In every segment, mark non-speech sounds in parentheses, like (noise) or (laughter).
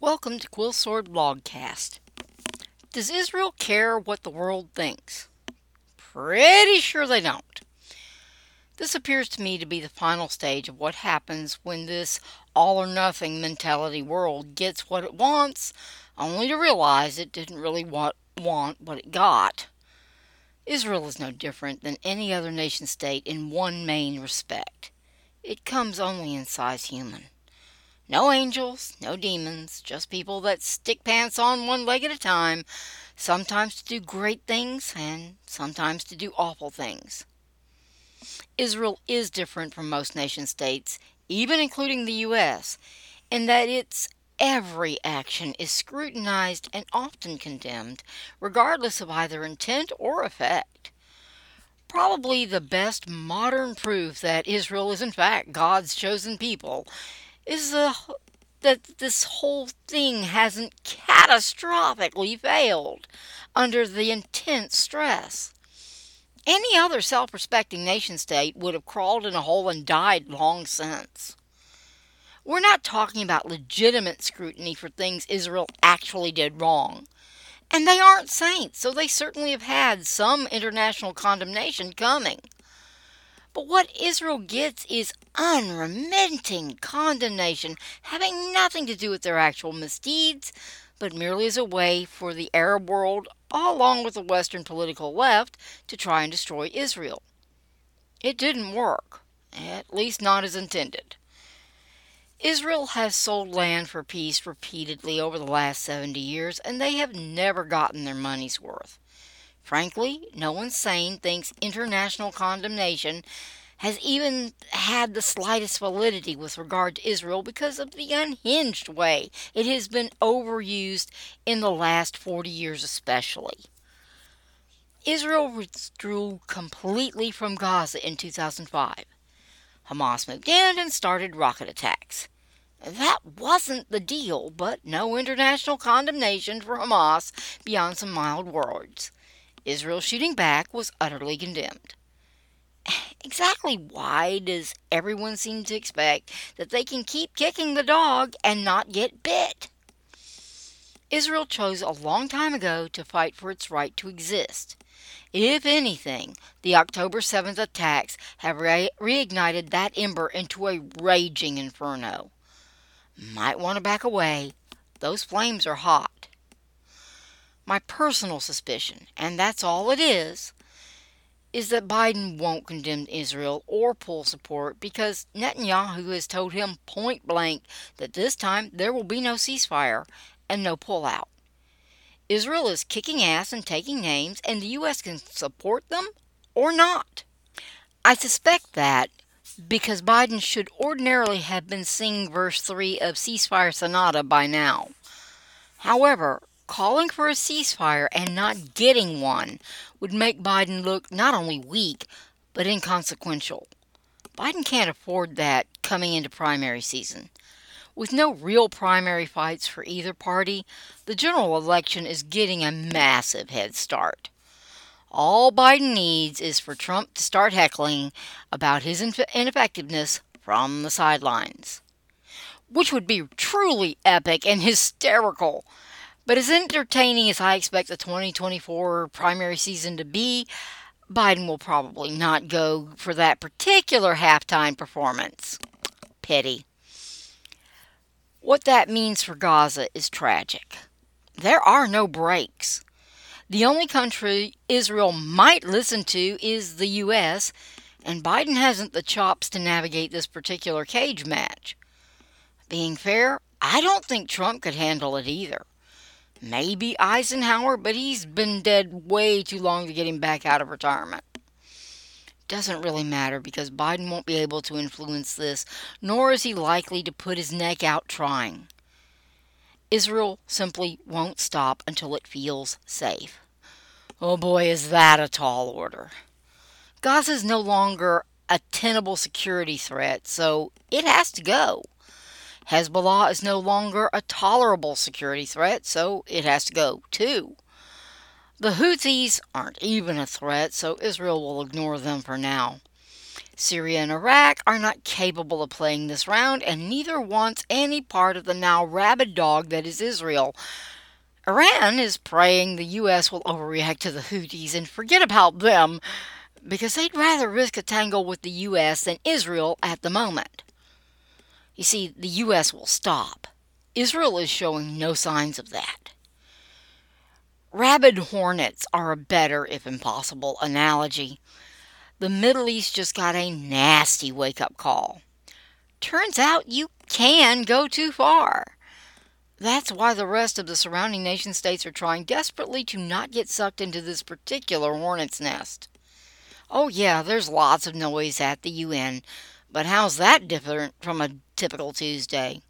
Welcome to Quill Sword Blogcast. Does Israel care what the world thinks? Pretty sure they don't. This appears to me to be the final stage of what happens when this all or nothing mentality world gets what it wants, only to realize it didn't really want, want what it got. Israel is no different than any other nation state in one main respect it comes only in size human. No angels, no demons, just people that stick pants on one leg at a time, sometimes to do great things and sometimes to do awful things. Israel is different from most nation states, even including the U.S., in that its every action is scrutinized and often condemned, regardless of either intent or effect. Probably the best modern proof that Israel is in fact God's chosen people is the, that this whole thing hasn't catastrophically failed under the intense stress. Any other self respecting nation state would have crawled in a hole and died long since. We're not talking about legitimate scrutiny for things Israel actually did wrong. And they aren't saints, so they certainly have had some international condemnation coming. But what Israel gets is unremitting condemnation, having nothing to do with their actual misdeeds, but merely as a way for the Arab world, along with the Western political left, to try and destroy Israel. It didn't work, at least not as intended. Israel has sold land for peace repeatedly over the last 70 years, and they have never gotten their money's worth. Frankly, no one sane thinks international condemnation has even had the slightest validity with regard to Israel because of the unhinged way it has been overused in the last 40 years, especially. Israel withdrew completely from Gaza in 2005. Hamas moved in and started rocket attacks. That wasn't the deal, but no international condemnation for Hamas beyond some mild words. Israel shooting back was utterly condemned. (sighs) Exactly why does everyone seem to expect that they can keep kicking the dog and not get bit? Israel chose a long time ago to fight for its right to exist. If anything, the October 7th attacks have re- reignited that ember into a raging inferno. Might want to back away. Those flames are hot my personal suspicion, and that's all it is, is that Biden won't condemn Israel or pull support because Netanyahu has told him point blank that this time there will be no ceasefire and no pullout. Israel is kicking ass and taking names, and the U.S. can support them or not. I suspect that because Biden should ordinarily have been singing verse 3 of Ceasefire Sonata by now. However, calling for a ceasefire and not getting one would make Biden look not only weak, but inconsequential. Biden can't afford that coming into primary season. With no real primary fights for either party, the general election is getting a massive head start. All Biden needs is for Trump to start heckling about his ineffectiveness from the sidelines, which would be truly epic and hysterical but as entertaining as I expect the 2024 primary season to be, Biden will probably not go for that particular halftime performance. Pity. What that means for Gaza is tragic. There are no breaks. The only country Israel might listen to is the U.S., and Biden hasn't the chops to navigate this particular cage match. Being fair, I don't think Trump could handle it either. Maybe Eisenhower, but he's been dead way too long to get him back out of retirement. Doesn't really matter because Biden won't be able to influence this, nor is he likely to put his neck out trying. Israel simply won't stop until it feels safe. Oh boy, is that a tall order. Gaza is no longer a tenable security threat, so it has to go. Hezbollah is no longer a tolerable security threat, so it has to go too. The Houthis aren't even a threat, so Israel will ignore them for now. Syria and Iraq are not capable of playing this round, and neither wants any part of the now rabid dog that is Israel. Iran is praying the U.S. will overreact to the Houthis and forget about them because they'd rather risk a tangle with the U.S. than Israel at the moment. You see, the U.S. will stop. Israel is showing no signs of that. Rabid hornets are a better, if impossible, analogy the Middle East just got a nasty wake up call. Turns out you can go too far. That's why the rest of the surrounding nation states are trying desperately to not get sucked into this particular hornet's nest. Oh, yeah, there's lots of noise at the UN, but how's that different from a typical Tuesday?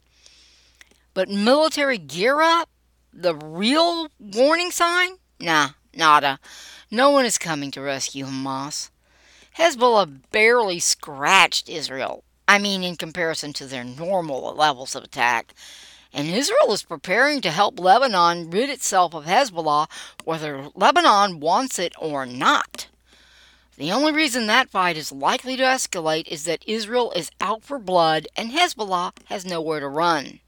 But military gear up? The real warning sign? Nah, nada. No one is coming to rescue Hamas. Hezbollah barely scratched Israel. I mean, in comparison to their normal levels of attack. And Israel is preparing to help Lebanon rid itself of Hezbollah, whether Lebanon wants it or not. The only reason that fight is likely to escalate is that Israel is out for blood and Hezbollah has nowhere to run.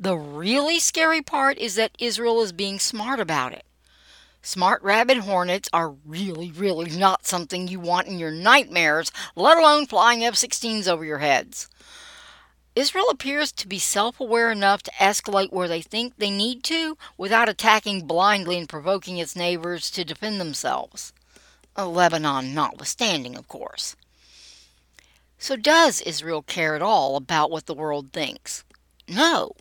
The really scary part is that Israel is being smart about it. Smart rabid hornets are really, really not something you want in your nightmares, let alone flying F 16s over your heads. Israel appears to be self aware enough to escalate where they think they need to without attacking blindly and provoking its neighbors to defend themselves. Lebanon notwithstanding, of course. So, does Israel care at all about what the world thinks? No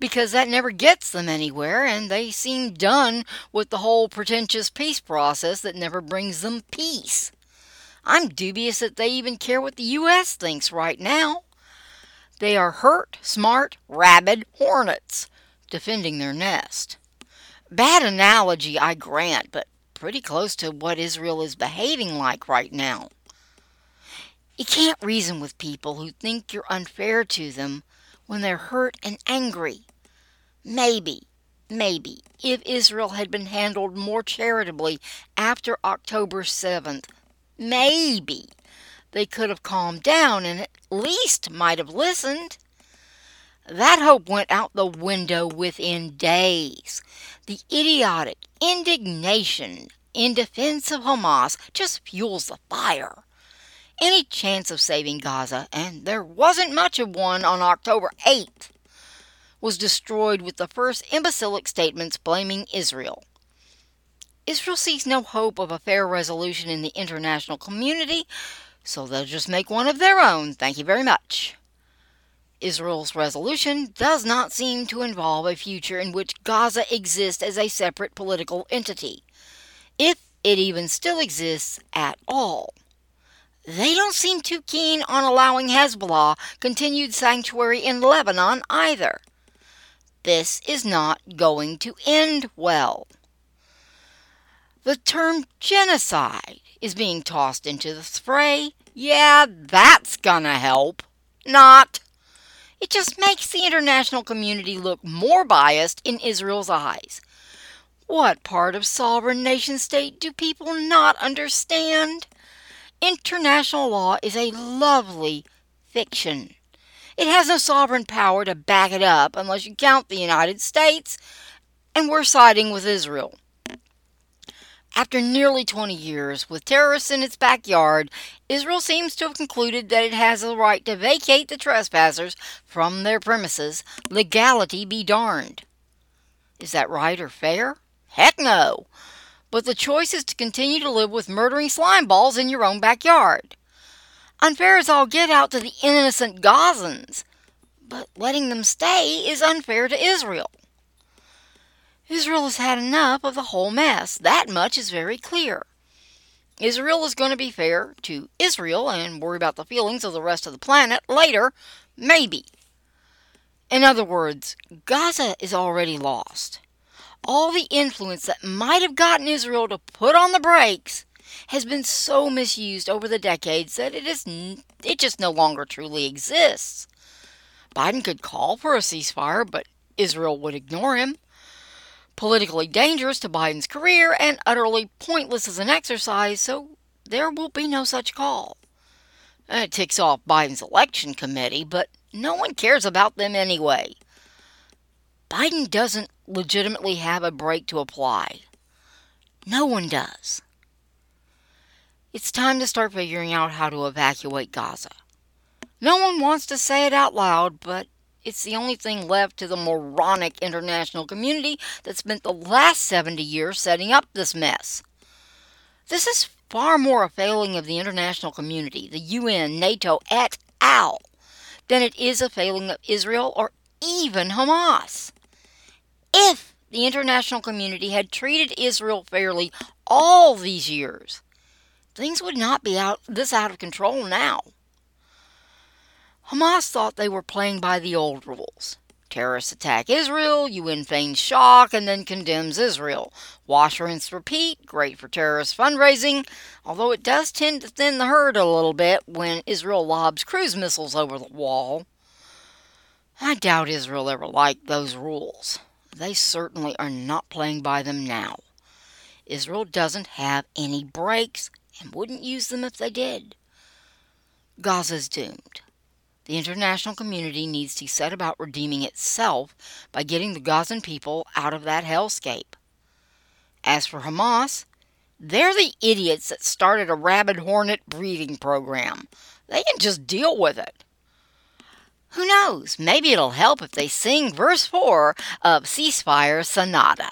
because that never gets them anywhere, and they seem done with the whole pretentious peace process that never brings them peace. I'm dubious that they even care what the U.S. thinks right now. They are hurt, smart, rabid hornets defending their nest. Bad analogy, I grant, but pretty close to what Israel is behaving like right now. You can't reason with people who think you're unfair to them when they're hurt and angry. Maybe, maybe, if Israel had been handled more charitably after October 7th, maybe they could have calmed down and at least might have listened. That hope went out the window within days. The idiotic indignation in defense of Hamas just fuels the fire. Any chance of saving Gaza, and there wasn't much of one on October 8th, was destroyed with the first imbecilic statements blaming Israel. Israel sees no hope of a fair resolution in the international community, so they'll just make one of their own. Thank you very much. Israel's resolution does not seem to involve a future in which Gaza exists as a separate political entity, if it even still exists at all. They don't seem too keen on allowing Hezbollah continued sanctuary in Lebanon either. This is not going to end well. The term genocide is being tossed into the fray. Yeah, that's gonna help. Not. It just makes the international community look more biased in Israel's eyes. What part of sovereign nation state do people not understand? International law is a lovely fiction. It has no sovereign power to back it up unless you count the United States, and we're siding with Israel. After nearly 20 years, with terrorists in its backyard, Israel seems to have concluded that it has the right to vacate the trespassers from their premises, legality be darned. Is that right or fair? Heck no! But the choice is to continue to live with murdering slime balls in your own backyard. Unfair as all get out to the innocent Gazans, but letting them stay is unfair to Israel. Israel has had enough of the whole mess. That much is very clear. Israel is going to be fair to Israel and worry about the feelings of the rest of the planet later, maybe. In other words, Gaza is already lost. All the influence that might have gotten Israel to put on the brakes has been so misused over the decades that it is it just no longer truly exists. Biden could call for a ceasefire, but Israel would ignore him. Politically dangerous to Biden's career and utterly pointless as an exercise, so there will be no such call. Uh, it ticks off Biden's election committee, but no one cares about them anyway. Biden doesn't legitimately have a brake to apply. No one does. It's time to start figuring out how to evacuate Gaza. No one wants to say it out loud, but it's the only thing left to the moronic international community that spent the last 70 years setting up this mess. This is far more a failing of the international community, the UN, NATO, et al., than it is a failing of Israel or even Hamas. If the international community had treated Israel fairly all these years, things would not be out this out of control now. Hamas thought they were playing by the old rules. Terrorists attack Israel, UN feigns shock, and then condemns Israel. Wash, rinse, repeat, great for terrorist fundraising, although it does tend to thin the herd a little bit when Israel lobs cruise missiles over the wall. I doubt Israel ever liked those rules. They certainly are not playing by them now. Israel doesn't have any brakes and wouldn't use them if they did. Gaza's doomed. The international community needs to set about redeeming itself by getting the Gazan people out of that hellscape. As for Hamas, they're the idiots that started a rabid hornet breeding program. They can just deal with it. Who knows? Maybe it'll help if they sing verse 4 of Ceasefire Sonata.